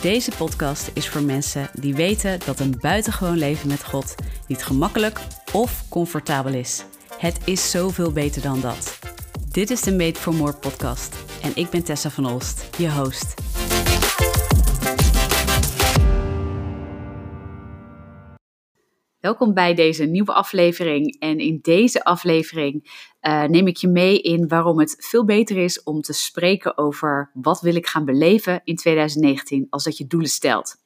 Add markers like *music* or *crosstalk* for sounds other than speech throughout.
Deze podcast is voor mensen die weten dat een buitengewoon leven met God niet gemakkelijk of comfortabel is. Het is zoveel beter dan dat. Dit is de Made for More podcast en ik ben Tessa van Olst, je host. Welkom bij deze nieuwe aflevering. En in deze aflevering uh, neem ik je mee in waarom het veel beter is om te spreken over wat wil ik gaan beleven in 2019 als dat je doelen stelt.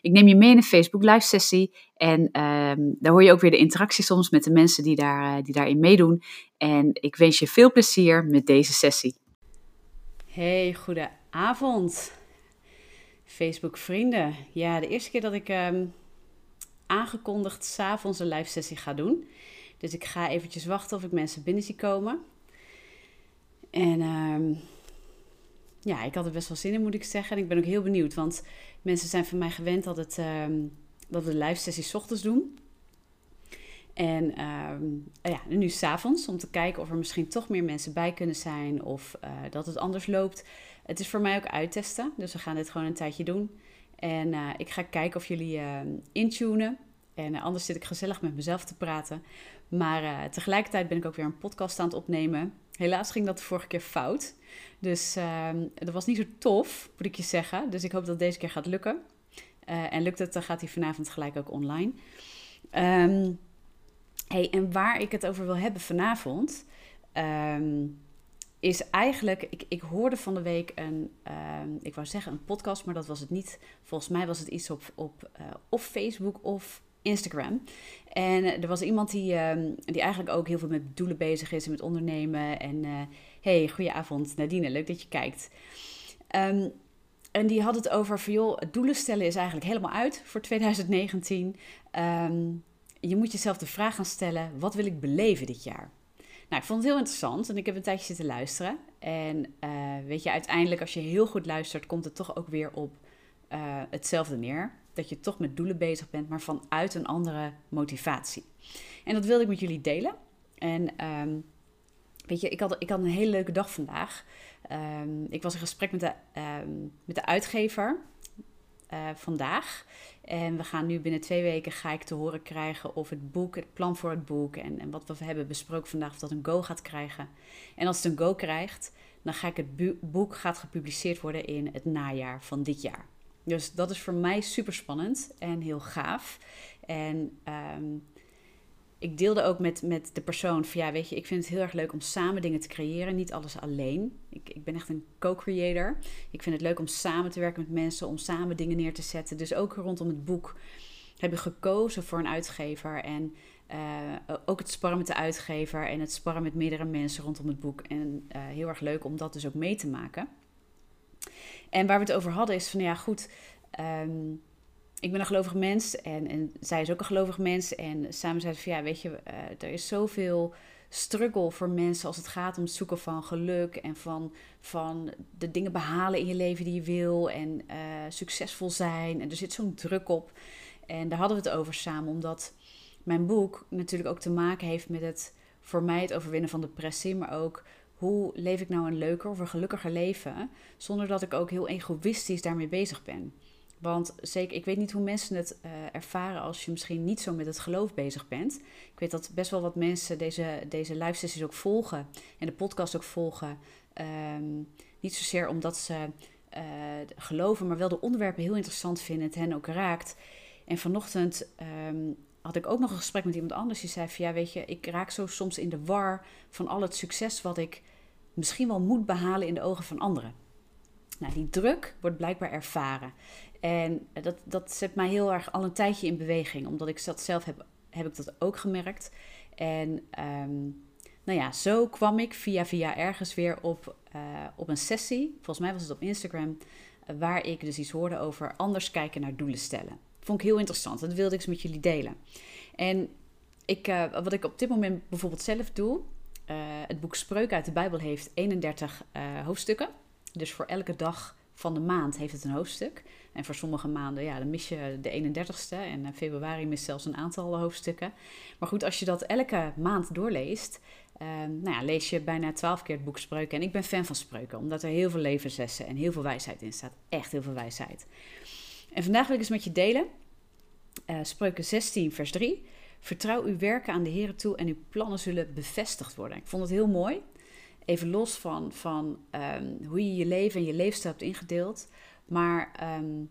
Ik neem je mee in een Facebook live sessie en uh, daar hoor je ook weer de interactie soms met de mensen die, daar, uh, die daarin meedoen. En ik wens je veel plezier met deze sessie. Hey, goede avond. Facebook vrienden. Ja, de eerste keer dat ik um, aangekondigd s'avonds een live sessie ga doen. Dus ik ga eventjes wachten of ik mensen binnen zie komen. En uh, ja, ik had er best wel zin in, moet ik zeggen. En ik ben ook heel benieuwd, want mensen zijn van mij gewend dat, het, uh, dat we de live sessies ochtends doen. En uh, ja, nu s'avonds, om te kijken of er misschien toch meer mensen bij kunnen zijn of uh, dat het anders loopt. Het is voor mij ook uittesten, dus we gaan dit gewoon een tijdje doen. En uh, ik ga kijken of jullie uh, intunen. En uh, anders zit ik gezellig met mezelf te praten. Maar tegelijkertijd ben ik ook weer een podcast aan het opnemen. Helaas ging dat de vorige keer fout. Dus ehm, dat was niet zo tof, moet ik je zeggen. Dus ik hoop dat deze keer gaat lukken. en lukt het, dan gaat hij vanavond gelijk ook online. Um, hey, en waar ik het over wil hebben vanavond... Um, is eigenlijk, ik, ik hoorde van de week een, uh, ik wou zeggen een podcast, maar dat was het niet. Volgens mij was het iets op, op uh, of Facebook of Instagram. En er was iemand die, uh, die eigenlijk ook heel veel met doelen bezig is en met ondernemen. En uh, hey, goedenavond Nadine, leuk dat je kijkt. Um, en die had het over van joh, doelen stellen is eigenlijk helemaal uit voor 2019. Um, ehm, je moet jezelf de vraag gaan stellen, wat wil ik beleven dit jaar? Nou, ik vond het heel interessant en ik heb een tijdje zitten luisteren. En uh, weet je, uiteindelijk als je heel goed luistert, komt het toch ook weer op uh, hetzelfde neer. Dat je toch met doelen bezig bent, maar vanuit een andere motivatie. En dat wilde ik met jullie delen. En um, weet je, ik had, ik had een hele leuke dag vandaag. Um, ik was in gesprek met de, um, met de uitgever uh, vandaag. En we gaan nu binnen twee weken ga ik te horen krijgen of het boek, het plan voor het boek en, en wat we hebben besproken vandaag, of dat een go gaat krijgen. En als het een go krijgt, dan ga ik het boek gaat gepubliceerd worden in het najaar van dit jaar. Dus dat is voor mij super spannend en heel gaaf. En um, ik deelde ook met, met de persoon van ja, weet je, ik vind het heel erg leuk om samen dingen te creëren, niet alles alleen. Ik, ik ben echt een co-creator. Ik vind het leuk om samen te werken met mensen, om samen dingen neer te zetten. Dus ook rondom het boek heb ik gekozen voor een uitgever en uh, ook het sparren met de uitgever en het sparren met meerdere mensen rondom het boek. En uh, heel erg leuk om dat dus ook mee te maken. En waar we het over hadden is van ja, goed. Um, ik ben een gelovig mens en, en zij is ook een gelovig mens. En samen zeiden van ja, weet je, uh, er is zoveel struggle voor mensen als het gaat om het zoeken van geluk en van, van de dingen behalen in je leven die je wil en uh, succesvol zijn. En er zit zo'n druk op. En daar hadden we het over samen, omdat mijn boek natuurlijk ook te maken heeft met het voor mij het overwinnen van depressie, maar ook hoe leef ik nou een leuker of een gelukkiger leven, zonder dat ik ook heel egoïstisch daarmee bezig ben. Want zeker, ik weet niet hoe mensen het uh, ervaren als je misschien niet zo met het geloof bezig bent. Ik weet dat best wel wat mensen deze, deze live sessies ook volgen en de podcast ook volgen. Um, niet zozeer omdat ze uh, geloven, maar wel de onderwerpen heel interessant vinden, het hen ook raakt. En vanochtend um, had ik ook nog een gesprek met iemand anders die zei van ja, weet je, ik raak zo soms in de war van al het succes wat ik misschien wel moet behalen in de ogen van anderen. Nou, die druk wordt blijkbaar ervaren. En dat, dat zet mij heel erg al een tijdje in beweging, omdat ik dat zelf heb, heb ik dat ook gemerkt. En um, nou ja, zo kwam ik via via ergens weer op, uh, op een sessie, volgens mij was het op Instagram, uh, waar ik dus iets hoorde over anders kijken naar doelen stellen. Vond ik heel interessant, dat wilde ik eens met jullie delen. En ik, uh, wat ik op dit moment bijvoorbeeld zelf doe, het boek Spreuken uit de Bijbel heeft 31 hoofdstukken. Dus voor elke dag van de maand heeft het een hoofdstuk. En voor sommige maanden, ja, dan mis je de 31ste. En in februari mist zelfs een aantal hoofdstukken. Maar goed, als je dat elke maand doorleest, uh, nou ja, lees je bijna twaalf keer het boek Spreuken. En ik ben fan van Spreuken, omdat er heel veel levenslessen en heel veel wijsheid in staat. Echt heel veel wijsheid. En vandaag wil ik eens met je delen. Uh, Spreuken 16, vers 3. Vertrouw uw werken aan de Heer toe en uw plannen zullen bevestigd worden. Ik vond het heel mooi. Even los van, van um, hoe je je leven en je leefstijl hebt ingedeeld. Maar um,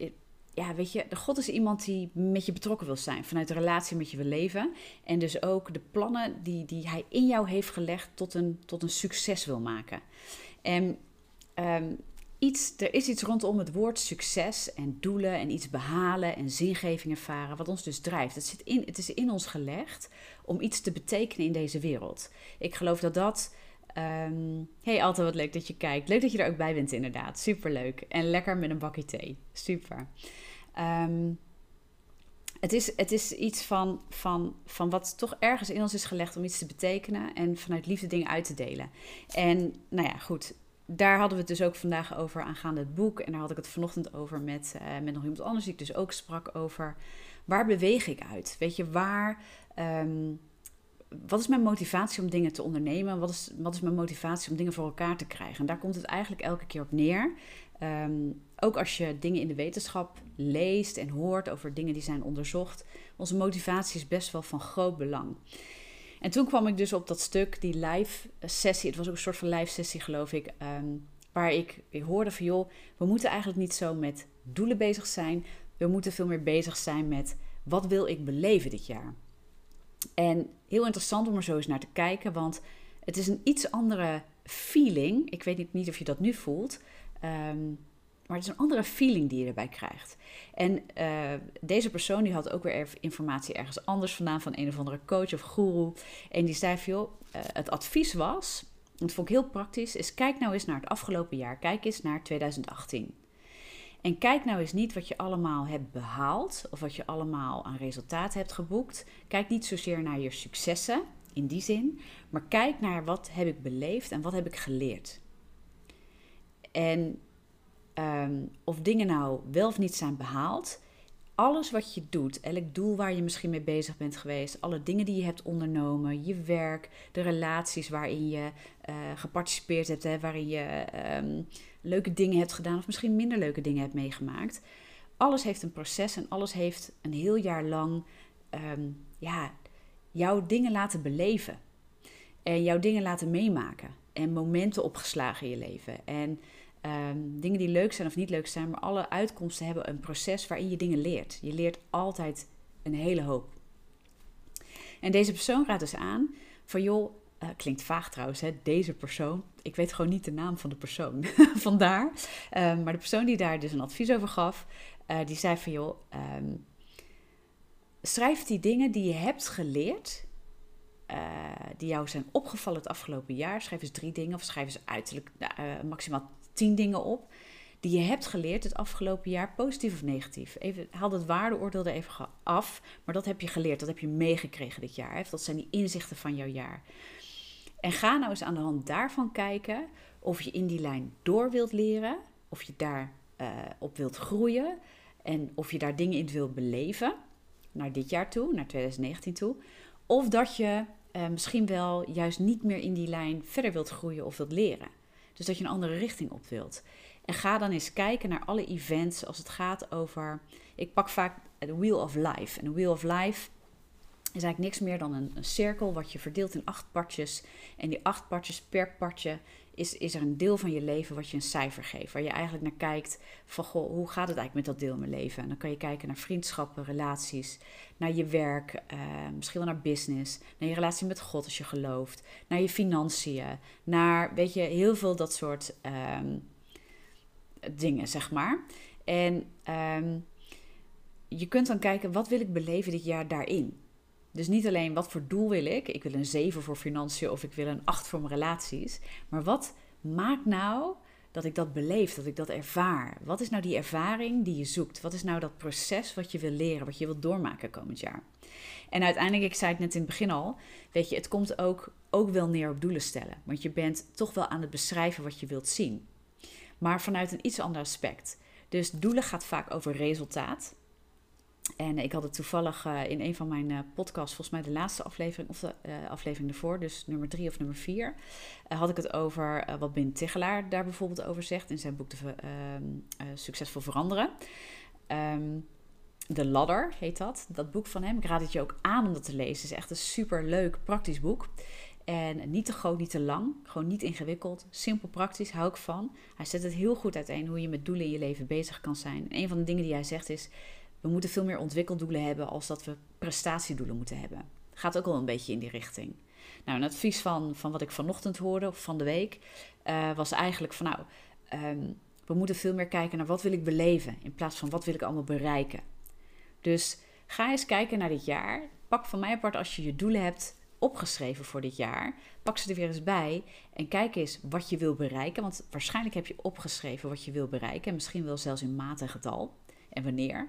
uh, ja, weet je, de God is iemand die met je betrokken wil zijn, vanuit de relatie met je wil leven. En dus ook de plannen die, die hij in jou heeft gelegd tot een, tot een succes wil maken. En um, iets, er is iets rondom het woord succes en doelen en iets behalen en zingeving ervaren, wat ons dus drijft. Het, zit in, het is in ons gelegd om iets te betekenen in deze wereld. Ik geloof dat dat. Um, hey, altijd wat leuk dat je kijkt. Leuk dat je er ook bij bent, inderdaad. Superleuk. En lekker met een bakje thee. Super. Um, het is, het is iets van, van, van wat toch ergens in ons is gelegd om iets te betekenen en vanuit liefde dingen uit te delen. En nou ja, goed, daar hadden we het dus ook vandaag over aangaande het boek. En daar had ik het vanochtend over met, uh, met nog iemand anders die ik dus ook sprak over. Waar beweeg ik uit? Weet je, waar... Um, wat is mijn motivatie om dingen te ondernemen? Wat is, wat is mijn motivatie om dingen voor elkaar te krijgen? En daar komt het eigenlijk elke keer op neer. Um, ook als je dingen in de wetenschap leest en hoort over dingen die zijn onderzocht. Onze motivatie is best wel van groot belang. En toen kwam ik dus op dat stuk, die live sessie. Het was ook een soort van live sessie, geloof ik. Um, waar ik hoorde van, joh, we moeten eigenlijk niet zo met doelen bezig zijn. We moeten veel meer bezig zijn met, wat wil ik beleven dit jaar? En heel interessant om er zo eens naar te kijken, want het is een iets andere feeling. Ik weet niet, niet of je dat nu voelt. Um, maar het is een andere feeling die je erbij krijgt. En uh, deze persoon die had ook weer informatie ergens anders vandaan van een of andere coach of guru. En die zei joh, uh, het advies was, dat vond ik heel praktisch, is kijk nou eens naar het afgelopen jaar. Kijk eens naar 2018. En kijk nou eens niet wat je allemaal hebt behaald of wat je allemaal aan resultaten hebt geboekt. Kijk niet zozeer naar je successen in die zin, maar kijk naar wat heb ik beleefd en wat heb ik geleerd. En um, of dingen nou wel of niet zijn behaald. Alles wat je doet, elk doel waar je misschien mee bezig bent geweest, alle dingen die je hebt ondernomen, je werk, de relaties waarin je uh, geparticipeerd hebt, waarin je um, leuke dingen hebt gedaan of misschien minder leuke dingen hebt meegemaakt. Alles heeft een proces en alles heeft een heel jaar lang um, ja, jouw dingen laten beleven. En jouw dingen laten meemaken. En momenten opgeslagen in je leven. En Um, dingen die leuk zijn of niet leuk zijn, maar alle uitkomsten hebben een proces waarin je dingen leert. Je leert altijd een hele hoop. En deze persoon raadt dus aan van joh, uh, klinkt vaag trouwens, hè, deze persoon. Ik weet gewoon niet de naam van de persoon. *laughs* Vandaar. Um, maar de persoon die daar dus een advies over gaf, uh, die zei van joh, um, schrijf die dingen die je hebt geleerd, uh, die jou zijn opgevallen het afgelopen jaar. Schrijf eens drie dingen of schrijf eens uiterlijk maximaal tien dingen op die je hebt geleerd het afgelopen jaar, positief of negatief. Even, haal het waardeoordeel er even af, maar dat heb je geleerd, dat heb je meegekregen dit jaar. Dat zijn die inzichten van jouw jaar. En ga nou eens aan de hand daarvan kijken of je in die lijn door wilt leren, of je daar uh, op wilt groeien en of je daar dingen in wilt beleven naar dit jaar toe, naar 2019 toe. Of dat je uh, misschien wel juist niet meer in die lijn verder wilt groeien of wilt leren. Dus dat je een andere richting op wilt. En ga dan eens kijken naar alle events als het gaat over. Ik pak vaak de Wheel of Life. En de Wheel of Life is eigenlijk niks meer dan een, cirkel wat je verdeelt in acht partjes. En die acht partjes per partje is, is er een deel van je leven wat je een cijfer geeft. Waar je eigenlijk naar kijkt van goh, hoe gaat het eigenlijk met dat deel in mijn leven? En dan kan je kijken naar vriendschappen, relaties, naar je werk, uh, misschien wel naar business, naar je relatie met God als je gelooft, naar je financiën, naar weet je, heel veel dat soort um, dingen, zeg maar. En um, je kunt dan kijken, wat wil ik beleven dit jaar daarin? Dus niet alleen wat voor doel wil ik. Ik wil een 7 voor financiën of ik wil een 8 voor mijn relaties. Maar wat maakt nou dat ik dat beleef, dat ik dat ervaar? Wat is nou die ervaring die je zoekt? Wat is nou dat proces wat je wil leren, wat je wilt doormaken komend jaar? En uiteindelijk, ik zei het net in het begin al, weet je, het komt ook, ook wel neer op doelen stellen. Want je bent toch wel aan het beschrijven wat je wilt zien. maar vanuit een iets ander aspect. Dus doelen gaat vaak over resultaat. En ik had het toevallig uh, in een van mijn uh, podcasts, volgens mij de laatste aflevering of de uh, aflevering ervoor, dus nummer drie of nummer vier, had ik het over wat Ben Tigelaar daar bijvoorbeeld over zegt in zijn boek de, ehm, Succesvol Veranderen. De Ladder heet dat, dat boek van hem. Ik raad het je ook aan om dat te lezen. Het is echt een super leuk, praktisch boek. En niet te groot, niet te lang. Gewoon niet ingewikkeld. Simpel, praktisch, hou ik van. Hij zet het heel goed uiteen hoe je met doelen in je leven bezig kan zijn. En een van de dingen die hij zegt is... we moeten veel meer ontwikkeldoelen hebben... als dat we prestatiedoelen moeten hebben. Gaat ook wel een beetje in die richting. Nou, een advies van, van wat ik vanochtend hoorde, of van de week... Uh, was eigenlijk van nou... Um, we moeten veel meer kijken naar wat wil ik beleven... in plaats van wat wil ik allemaal bereiken. Dus ga eens kijken naar dit jaar. Pak van mij apart als je je doelen hebt opgeschreven voor dit jaar. Pak ze er weer eens bij en kijk eens wat je wil bereiken. Want waarschijnlijk heb je opgeschreven wat je wil bereiken. En misschien wel zelfs in maat en getal en wanneer.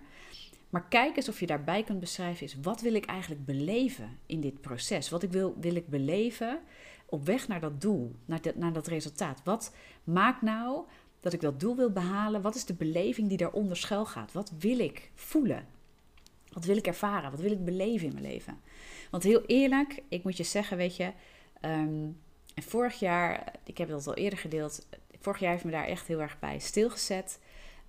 Maar kijk eens of je daarbij kunt beschrijven is wat wil ik eigenlijk beleven in dit proces? Wat ik wil, wil ik beleven op weg naar dat doel, naar, de, naar dat resultaat? Wat maakt nou dat ik dat doel wil behalen? Wat is de beleving die daaronder schuil gaat? Wat wil ik voelen? Wat wil ik ervaren? Wat wil ik beleven in mijn leven? Want heel eerlijk, ik moet je zeggen, weet je, um, vorig jaar, ik heb dat al eerder gedeeld, vorig jaar heeft me daar echt heel erg bij stilgezet.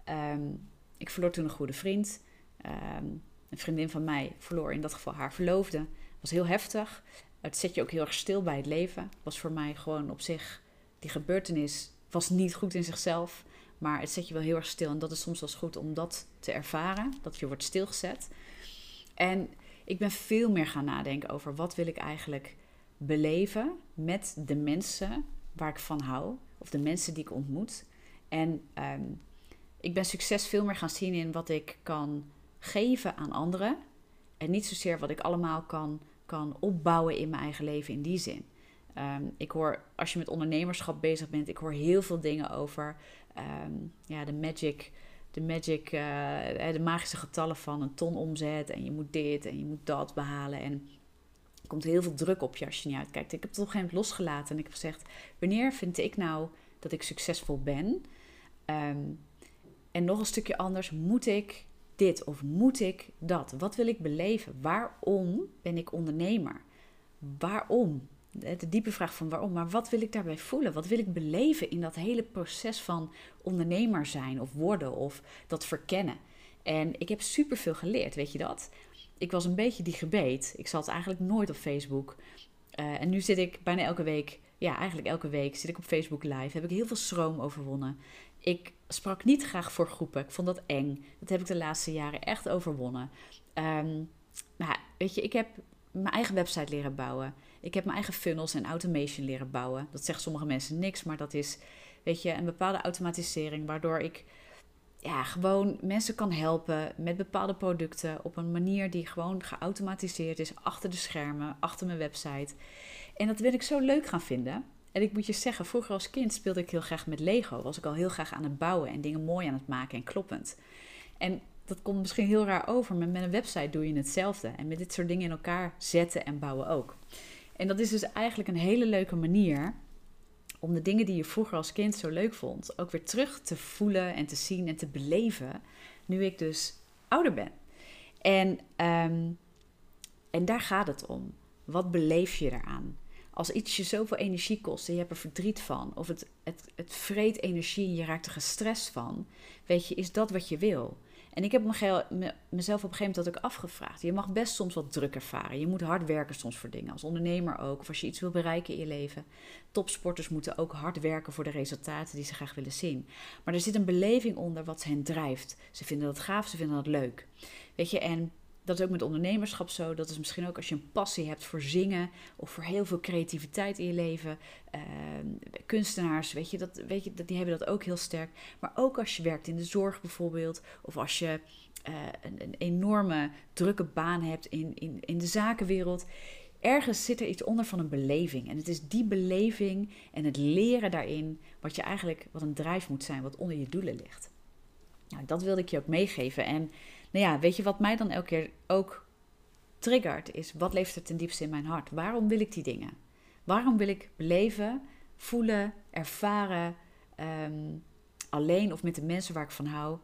Um, ik verloor toen een goede vriend. Um, een vriendin van mij verloor in dat geval haar verloofde. Was heel heftig. Het zet je ook heel erg stil bij het leven. Was voor mij gewoon op zich, die gebeurtenis was niet goed in zichzelf. Maar het zet je wel heel erg stil. En dat is soms wel eens goed om dat te ervaren. Dat je wordt stilgezet. En ik ben veel meer gaan nadenken over wat wil ik eigenlijk beleven met de mensen waar ik van hou. Of de mensen die ik ontmoet. En ehm, ik ben succes veel meer gaan zien in wat ik kan geven aan anderen. En niet zozeer wat ik allemaal kan, kan opbouwen in mijn eigen leven in die zin. Ehm, ik hoor, als je met ondernemerschap bezig bent, ik hoor heel veel dingen over ehm, ja, de magic de magic, uh, de magische getallen van een ton omzet. En je moet dit en je moet dat behalen. En er komt heel veel druk op je als je niet uitkijkt. Ik heb het op een gegeven moment losgelaten en ik heb gezegd: wanneer vind ik nou dat ik succesvol ben? Ehm, en nog een stukje anders, moet ik dit of moet ik dat? Wat wil ik beleven? Waarom ben ik ondernemer? Waarom? de diepe vraag van waarom, maar wat wil ik daarbij voelen? Wat wil ik beleven in dat hele proces van ondernemer zijn of worden of dat verkennen? En ik heb superveel geleerd, weet je dat? Ik was een beetje die gebeet. Ik zat eigenlijk nooit op Facebook. Uh, en nu zit ik bijna elke week, ja, eigenlijk elke week zit ik op Facebook live. Heb ik heel veel schroom overwonnen. Ik sprak niet graag voor groepen. Ik vond dat eng. Dat heb ik de laatste jaren echt overwonnen. Um, nou, weet je, ik heb mijn eigen website leren bouwen. Ik heb mijn eigen funnels en automation leren bouwen. Dat zeggen sommige mensen niks, maar dat is, weet je, een bepaalde automatisering waardoor ik ja, gewoon mensen kan helpen met bepaalde producten op een manier die gewoon geautomatiseerd is achter de schermen, achter mijn website. En dat wil ik zo leuk gaan vinden. En ik moet je zeggen, vroeger als kind speelde ik heel graag met Lego. Was ik al heel graag aan het bouwen en dingen mooi aan het maken en kloppend. En dat komt misschien heel raar over, maar met een website doe je hetzelfde. En met dit soort dingen in elkaar zetten en bouwen ook. En dat is dus eigenlijk een hele leuke manier om de dingen die je vroeger als kind zo leuk vond, ook weer terug te voelen en te zien en te beleven, nu ik dus ouder ben. En, ehm, en daar gaat het om. Wat beleef je eraan? Als iets je zoveel energie kost en je hebt er verdriet van, of het, het, het vreet energie en je raakt er gestrest van, weet je, is dat wat je wil? En ik heb mezelf op een gegeven moment ook afgevraagd. Je mag best soms wat druk ervaren. Je moet hard werken soms voor dingen. Als ondernemer ook. Of als je iets wil bereiken in je leven. Topsporters moeten ook hard werken voor de resultaten die ze graag willen zien. Maar er zit een beleving onder wat hen drijft. Ze vinden dat gaaf, ze vinden dat leuk. Weet je, en dat is ook met ondernemerschap zo. Dat is misschien ook als je een passie hebt voor zingen of voor heel veel creativiteit in je leven. Uh, kunstenaars, weet je, dat, weet je, die hebben dat ook heel sterk. Maar ook als je werkt in de zorg bijvoorbeeld, of als je uh, een, een, enorme drukke baan hebt in, in, in de zakenwereld. Ergens zit er iets onder van een beleving. En het is die beleving en het leren daarin wat je eigenlijk, wat een drijf moet zijn, wat onder je doelen ligt. Nou, dat wilde ik je ook meegeven. En nou ja, weet je wat mij dan elke keer ook triggert, is wat leeft er ten diepste in mijn hart? Waarom wil ik die dingen? Waarom wil ik beleven, voelen, ervaren, um, alleen of met de mensen waar ik van hou,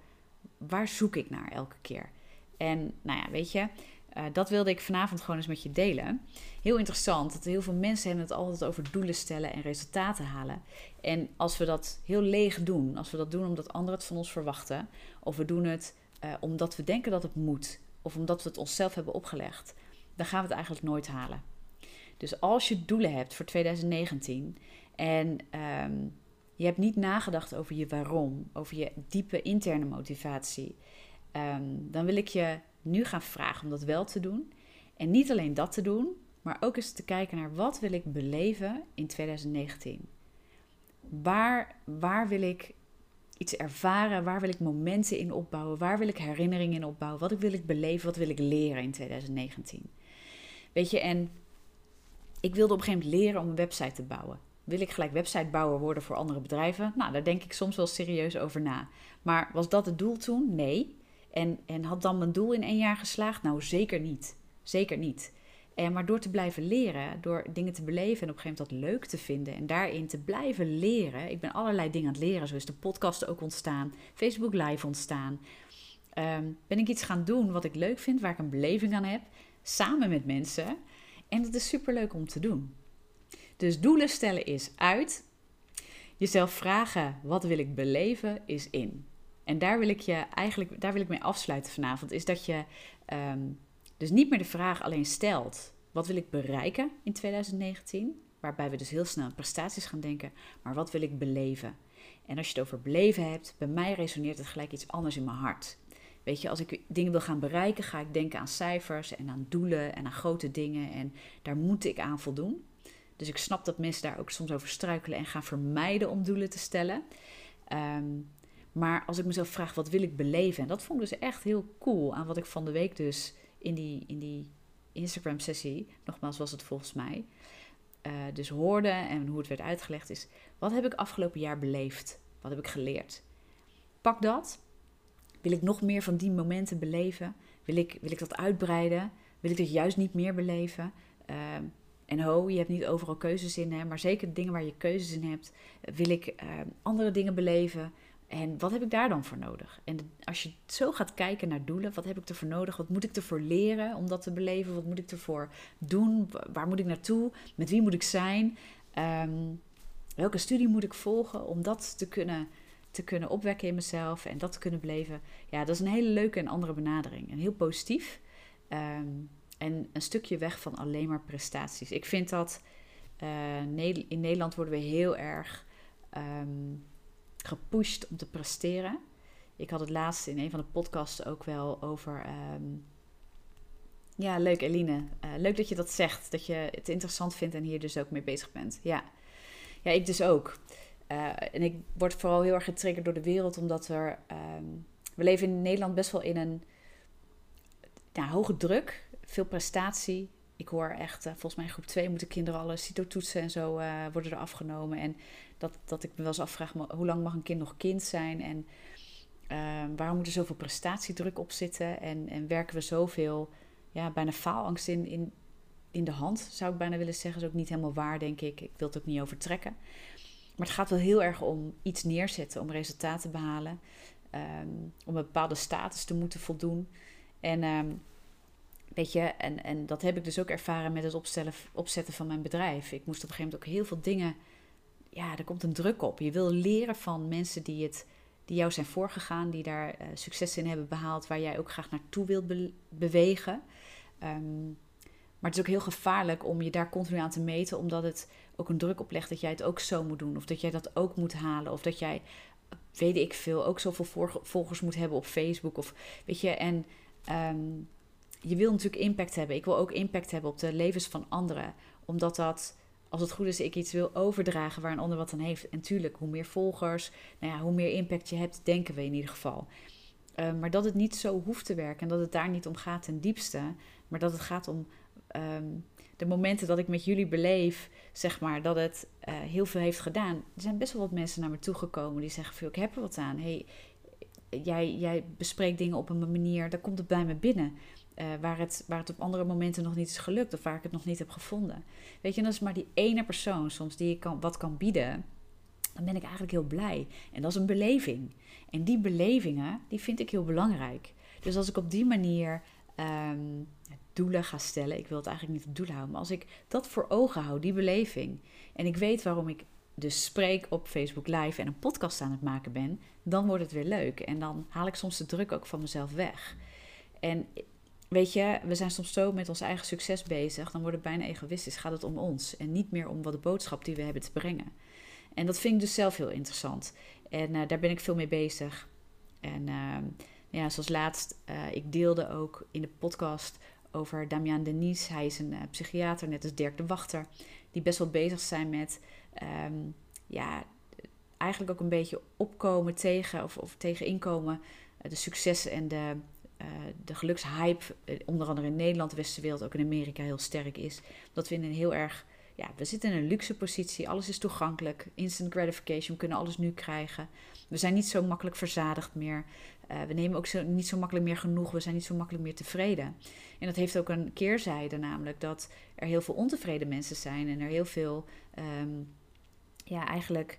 waar zoek ik naar elke keer? En nou ja, weet je, uh, dat wilde ik vanavond gewoon eens met je delen. Heel interessant, dat heel veel mensen hebben het altijd over doelen stellen en resultaten halen. En als we dat heel leeg doen, als we dat doen omdat anderen het van ons verwachten, of we doen het uh, omdat we denken dat het moet, of omdat we het onszelf hebben opgelegd, dan gaan we het eigenlijk nooit halen. Dus als je doelen hebt voor 2019 en um, je hebt niet nagedacht over je waarom, over je diepe interne motivatie, um, dan wil ik je nu gaan vragen om dat wel te doen. En niet alleen dat te doen, maar ook eens te kijken naar wat wil ik beleven in 2019. Waar, waar wil ik iets ervaren? Waar wil ik momenten in opbouwen? Waar wil ik herinneringen in opbouwen? Wat wil ik beleven? Wat wil ik leren in 2019? Weet je, en ik wilde op een gegeven moment leren om een website te bouwen. Wil ik gelijk websitebouwer worden voor andere bedrijven? Nou, daar denk ik soms wel serieus over na. Maar was dat het doel toen? Nee. En, en had dan mijn doel in één jaar geslaagd? Nou, zeker niet. Zeker niet. En maar door te blijven leren, door dingen te beleven en op een gegeven moment dat leuk te vinden en daarin te blijven leren. Ik ben allerlei dingen aan het leren, zo is de podcast ook ontstaan, Facebook Live ontstaan. Ehm, ben ik iets gaan doen wat ik leuk vind, waar ik een beleving aan heb, samen met mensen. En dat is super leuk om te doen. Dus doelen stellen is uit. Jezelf vragen, wat wil ik beleven, is in. En daar wil ik je eigenlijk, daar wil ik mee afsluiten vanavond. Is dat je ehm, dus niet meer de vraag alleen stelt: wat wil ik bereiken in 2019? Waarbij we dus heel snel aan prestaties gaan denken, maar wat wil ik beleven? En als je het over beleven hebt, bij mij resoneert het gelijk iets anders in mijn hart. Weet je, als ik dingen wil gaan bereiken, ga ik denken aan cijfers en aan doelen en aan grote dingen. En daar moet ik aan voldoen. Dus ik snap dat mensen daar ook soms over struikelen en gaan vermijden om doelen te stellen. Um, maar als ik mezelf vraag, wat wil ik beleven? En dat vond ik dus echt heel cool aan wat ik van de week dus in die, in die Instagram-sessie, nogmaals was het volgens mij, uh, dus hoorde en hoe het werd uitgelegd is, wat heb ik afgelopen jaar beleefd? Wat heb ik geleerd? Pak dat. Wil ik nog meer van die momenten beleven? Wil ik, wil ik dat uitbreiden? Wil ik dat juist niet meer beleven? Uh, en ho, je hebt niet overal keuzes in, hè, maar zeker dingen waar je keuzes in hebt, wil ik uh, andere dingen beleven. En wat heb ik daar dan voor nodig? En als je zo gaat kijken naar doelen, wat heb ik ervoor nodig? Wat moet ik ervoor leren om dat te beleven? Wat moet ik ervoor doen? Waar moet ik naartoe? Met wie moet ik zijn? Um, welke studie moet ik volgen om dat te kunnen, te kunnen opwekken in mezelf en dat te kunnen beleven? Ja, dat is een hele leuke en andere benadering. En heel positief. Um, en een stukje weg van alleen maar prestaties. Ik vind dat uh, in Nederland worden we heel erg. Um, gepusht om te presteren. Ik had het laatst in een van de podcasts ook wel over. Um, ja, leuk Eline. Uh, leuk dat je dat zegt. Dat je het interessant vindt en hier dus ook mee bezig bent. Ja, ja ik dus ook. Uh, en ik word vooral heel erg getriggerd door de wereld, omdat er. Um, we leven in Nederland best wel in een hoge druk, veel prestatie. Ik hoor echt, uh, volgens mij in groep 2 moeten kinderen alle CITO-toetsen en zo uh, worden er afgenomen. En dat, dat ik me wel eens afvraag, hoe lang mag een kind nog kind zijn? En uh, waarom moet er zoveel prestatiedruk op zitten? En, en werken we zoveel, ja, bijna faalangst in, in, in de hand, zou ik bijna willen zeggen. Is ook niet helemaal waar, denk ik. Ik wil het ook niet overtrekken. Maar het gaat wel heel erg om iets neerzetten, om resultaten te behalen. Um, om een bepaalde status te moeten voldoen. En um, en, en dat heb ik dus ook ervaren met het opstellen, opzetten van mijn bedrijf. Ik moest op een gegeven moment ook heel veel dingen ja, er komt een druk op. Je wil leren van mensen die, het, die jou zijn voorgegaan, die daar uh, succes in hebben behaald, waar jij ook graag naartoe wilt bewegen. Um, maar het is ook heel gevaarlijk om je daar continu aan te meten, omdat het ook een druk oplegt dat jij het ook zo moet doen. Of dat jij dat ook moet halen. Of dat jij, weet ik veel, ook zoveel volgers moet hebben op Facebook. Of weet je, en um, je wil natuurlijk impact hebben. Ik wil ook impact hebben op de levens van anderen, omdat dat als het goed is, ik iets wil overdragen waar een ander wat aan heeft. En tuurlijk, hoe meer volgers, nou ja, hoe meer impact je hebt, denken we in ieder geval. Uh, maar dat het niet zo hoeft te werken en dat het daar niet om gaat ten diepste. Maar dat het gaat om um, de momenten dat ik met jullie beleef, zeg maar, dat het uh, heel veel heeft gedaan. Er zijn best wel wat mensen naar me toegekomen die zeggen: Ik heb er wat aan. Hey, jij, jij bespreekt dingen op een manier, daar komt het bij me binnen. Uh, waar, het, waar het op andere momenten nog niet is gelukt of waar ik het nog niet heb gevonden. Weet je, en dat is maar die ene persoon soms die je kan, wat kan bieden. dan ben ik eigenlijk heel blij. En dat is een beleving. En die belevingen, die vind ik heel belangrijk. Dus als ik op die manier ehm, doelen ga stellen, ik wil het eigenlijk niet op doelen houden, maar als ik dat voor ogen hou, die beleving, en ik weet waarom ik dus spreek op Facebook Live en een podcast aan het maken ben, dan wordt het weer leuk. En dan haal ik soms de druk ook van mezelf weg. En weet je, we zijn soms zo met ons eigen succes bezig, dan wordt het bijna egoïstisch. Gaat het om ons en niet meer om wat de boodschap die we hebben te brengen. En dat vind ik dus zelf heel interessant. En uh, daar ben ik veel mee bezig. En uh, ja, zoals laatst, uh, ik deelde ook in de podcast over Damian Denis. Hij is een uh, psychiater, net als Dirk de Wachter, die best wel bezig zijn met um, ja, eigenlijk ook een beetje opkomen tegen of, of de successen en de, uh, de gelukshype, onder andere in Nederland, de westerse wereld, ook in Amerika heel sterk is. Dat we in een heel erg ja, we zitten in een luxe positie. Alles is toegankelijk. Instant gratification. We kunnen alles nu krijgen. We zijn niet zo makkelijk verzadigd meer. Uh, we nemen ook zo, niet zo makkelijk meer genoeg. We zijn niet zo makkelijk meer tevreden. En dat heeft ook een keerzijde, namelijk dat er heel veel ontevreden mensen zijn. En er heel veel, um, ja, eigenlijk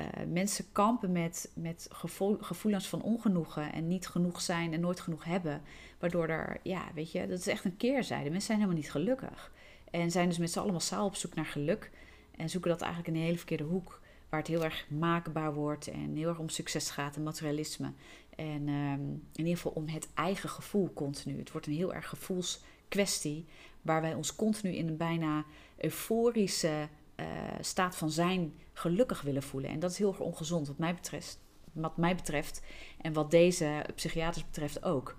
uh, mensen kampen met, met gevoel, gevoelens van ongenoegen. En niet genoeg zijn en nooit genoeg hebben. Waardoor er, ja, weet je, dat is echt een keerzijde. Mensen zijn helemaal niet gelukkig. En zijn dus met z'n allen massaal op zoek naar geluk. En zoeken dat eigenlijk in een hele verkeerde hoek. Waar het heel erg maakbaar wordt en heel erg om succes gaat en materialisme. En um, in ieder geval om het eigen gevoel continu. Het wordt een heel erg gevoelskwestie. Waar wij ons continu in een bijna euforische uh, staat van zijn gelukkig willen voelen. En dat is heel erg ongezond wat mij betreft. Wat mij betreft en wat deze psychiaters betreft ook.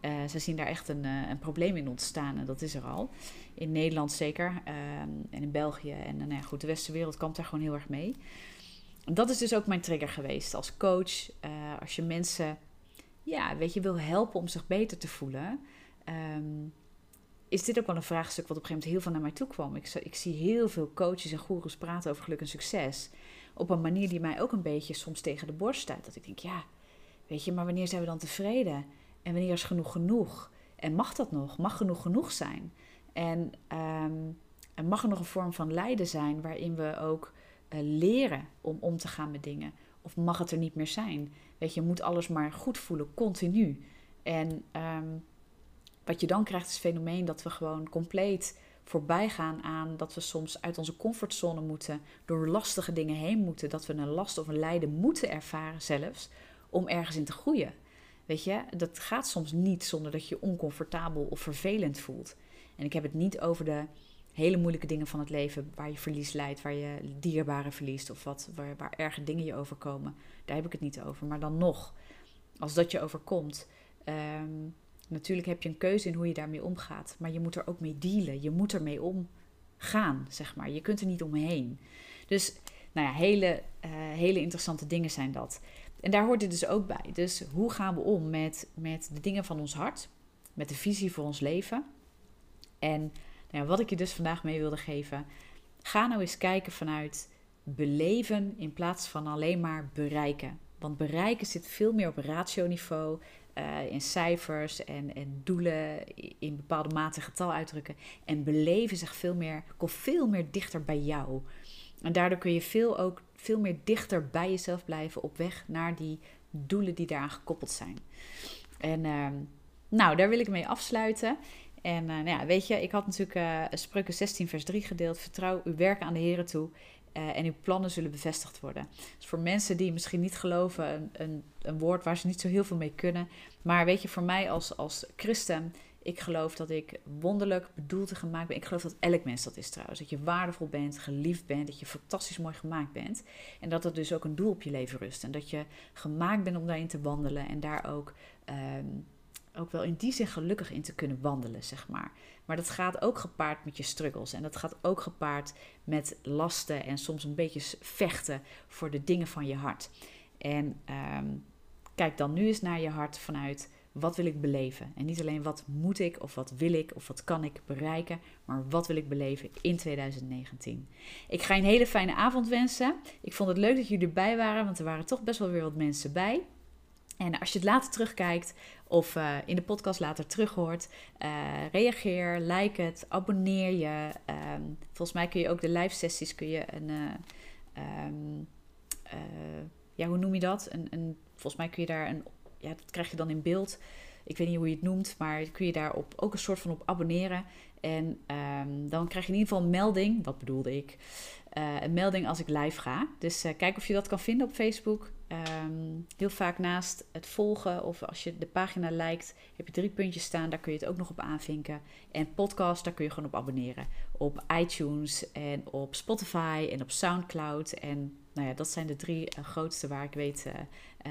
Uh, ze zien daar echt een, uh, een, probleem in ontstaan en dat is er al. In Nederland zeker en in België. En nou ja, goed, de westerse wereld kampt daar gewoon heel erg mee. Dat is dus ook mijn trigger geweest als coach. Eh, als je mensen, ja, weet je, wil helpen om zich beter te voelen. Um, is dit ook wel een vraagstuk wat op een gegeven moment heel veel naar mij toe kwam. Ik, ik zie heel veel coaches en goeroes praten over geluk en succes. Op een manier die mij ook een beetje soms tegen de borst staat. Dat ik denk, ja, weet je, maar wanneer zijn we dan tevreden? En wanneer is genoeg genoeg? En mag dat nog? Mag genoeg genoeg zijn? En, um, en mag er nog een vorm van lijden zijn waarin we ook uh, leren om om te gaan met dingen? Of mag het er niet meer zijn? Weet je, je moet alles maar goed voelen, continu. En um, wat je dan krijgt is het fenomeen dat we gewoon compleet voorbij gaan aan dat we soms uit onze comfortzone moeten, door lastige dingen heen moeten, dat we een last of een lijden moeten ervaren zelfs, om ergens in te groeien. Weet je, dat gaat soms niet zonder dat je oncomfortabel of vervelend voelt. En ik heb het niet over de hele moeilijke dingen van het leven, waar je verlies leidt, waar je dierbaren verliest of wat, waar, waar erge dingen je overkomen. Daar heb ik het niet over. Maar dan nog, als dat je overkomt, um, natuurlijk heb je een keuze in hoe je daarmee omgaat. Maar je moet er ook mee dealen. Je moet ermee omgaan, zeg maar. Je kunt er niet omheen. Dus, nou ja, hele, uh, hele interessante dingen zijn dat. En daar hoort dit dus ook bij. Dus hoe gaan we om met, met de dingen van ons hart? Met de visie voor ons leven? En nou ja, wat ik je dus vandaag mee wilde geven. Ga nou eens kijken vanuit beleven in plaats van alleen maar bereiken. Want bereiken zit veel meer op rationiveau, uh, in cijfers en, en doelen in bepaalde mate getal uitdrukken. En beleven zich veel meer, komt veel meer dichter bij jou. En daardoor kun je veel, ook veel meer dichter bij jezelf blijven op weg naar die doelen die daaraan gekoppeld zijn. En uh, nou, daar wil ik mee afsluiten. En uh, nou ja, weet je, ik had natuurlijk uh, Spreuken 16 vers 3 gedeeld. Vertrouw uw werken aan de Heer toe uh, en uw plannen zullen bevestigd worden. Dus voor mensen die misschien niet geloven, een, een, een, woord waar ze niet zo heel veel mee kunnen. Maar weet je, voor mij als, als christen, ik geloof dat ik wonderlijk bedoeld en gemaakt ben. Ik geloof dat elk mens dat is trouwens. Dat je waardevol bent, geliefd bent, dat je fantastisch mooi gemaakt bent. En dat er dus ook een doel op je leven rust. En dat je gemaakt bent om daarin te wandelen en daar ook... Um, ook wel in die zin gelukkig in te kunnen wandelen, zeg maar. Maar dat gaat ook gepaard met je struggles. En dat gaat ook gepaard met lasten en soms een beetje vechten voor de dingen van je hart. En um, kijk dan nu eens naar je hart vanuit wat wil ik beleven. En niet alleen wat moet ik of wat wil ik of wat kan ik bereiken, maar wat wil ik beleven in 2019. Ik ga je een hele fijne avond wensen. Ik vond het leuk dat jullie erbij waren, want er waren toch best wel weer wat mensen bij. En als je het later terugkijkt of uh, in de podcast later terughoort, uh, reageer, like het, abonneer je. Um, volgens mij kun je ook de live sessies kun je een, uh, um, ja, hoe noem je dat? Een, een, volgens mij kun je daar een, ja, dat krijg je dan in beeld. Ik weet niet hoe je het noemt, maar kun je daarop ook een soort van op abonneren. En ehm, dan krijg je in ieder geval een melding, wat bedoelde ik, een melding als ik live ga. Dus uh, kijk of je dat kan vinden op Facebook. Um, heel vaak naast het volgen of als je de pagina liked, heb je drie puntjes staan. Daar kun je het ook nog op aanvinken. En podcast, daar kun je gewoon op abonneren. Op iTunes en op Spotify en op Soundcloud. En nou ja, dat zijn de drie uh, grootste waar ik weet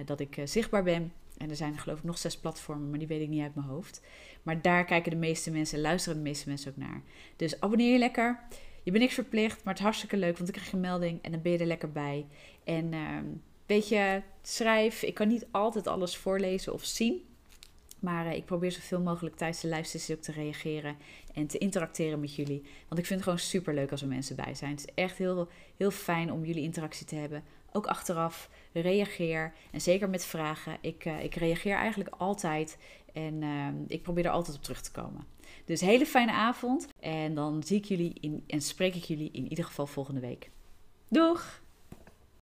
dat ik zichtbaar ben. En er zijn geloof ik nog zes platformen, maar die weet ik niet uit mijn hoofd. Maar daar kijken de meeste mensen, luisteren de meeste mensen ook naar. Dus abonneer je lekker. Je bent niks verplicht, maar het is hartstikke leuk, want dan krijg je een melding en dan ben je er lekker bij. En uh, weet je, schrijf. Ik kan niet altijd alles voorlezen of zien. Maar uh, ik probeer zoveel mogelijk tijdens de live ook te reageren en te interacteren met jullie. Want ik vind het gewoon super leuk als er mensen bij zijn. Het is echt heel, heel fijn om jullie interactie te hebben. Ook achteraf, reageer. En zeker met vragen. Ik, uh, ik reageer eigenlijk altijd. En uh, ik probeer er altijd op terug te komen. Dus hele fijne avond. En dan zie ik jullie in, en spreek ik jullie in ieder geval volgende week. Doeg!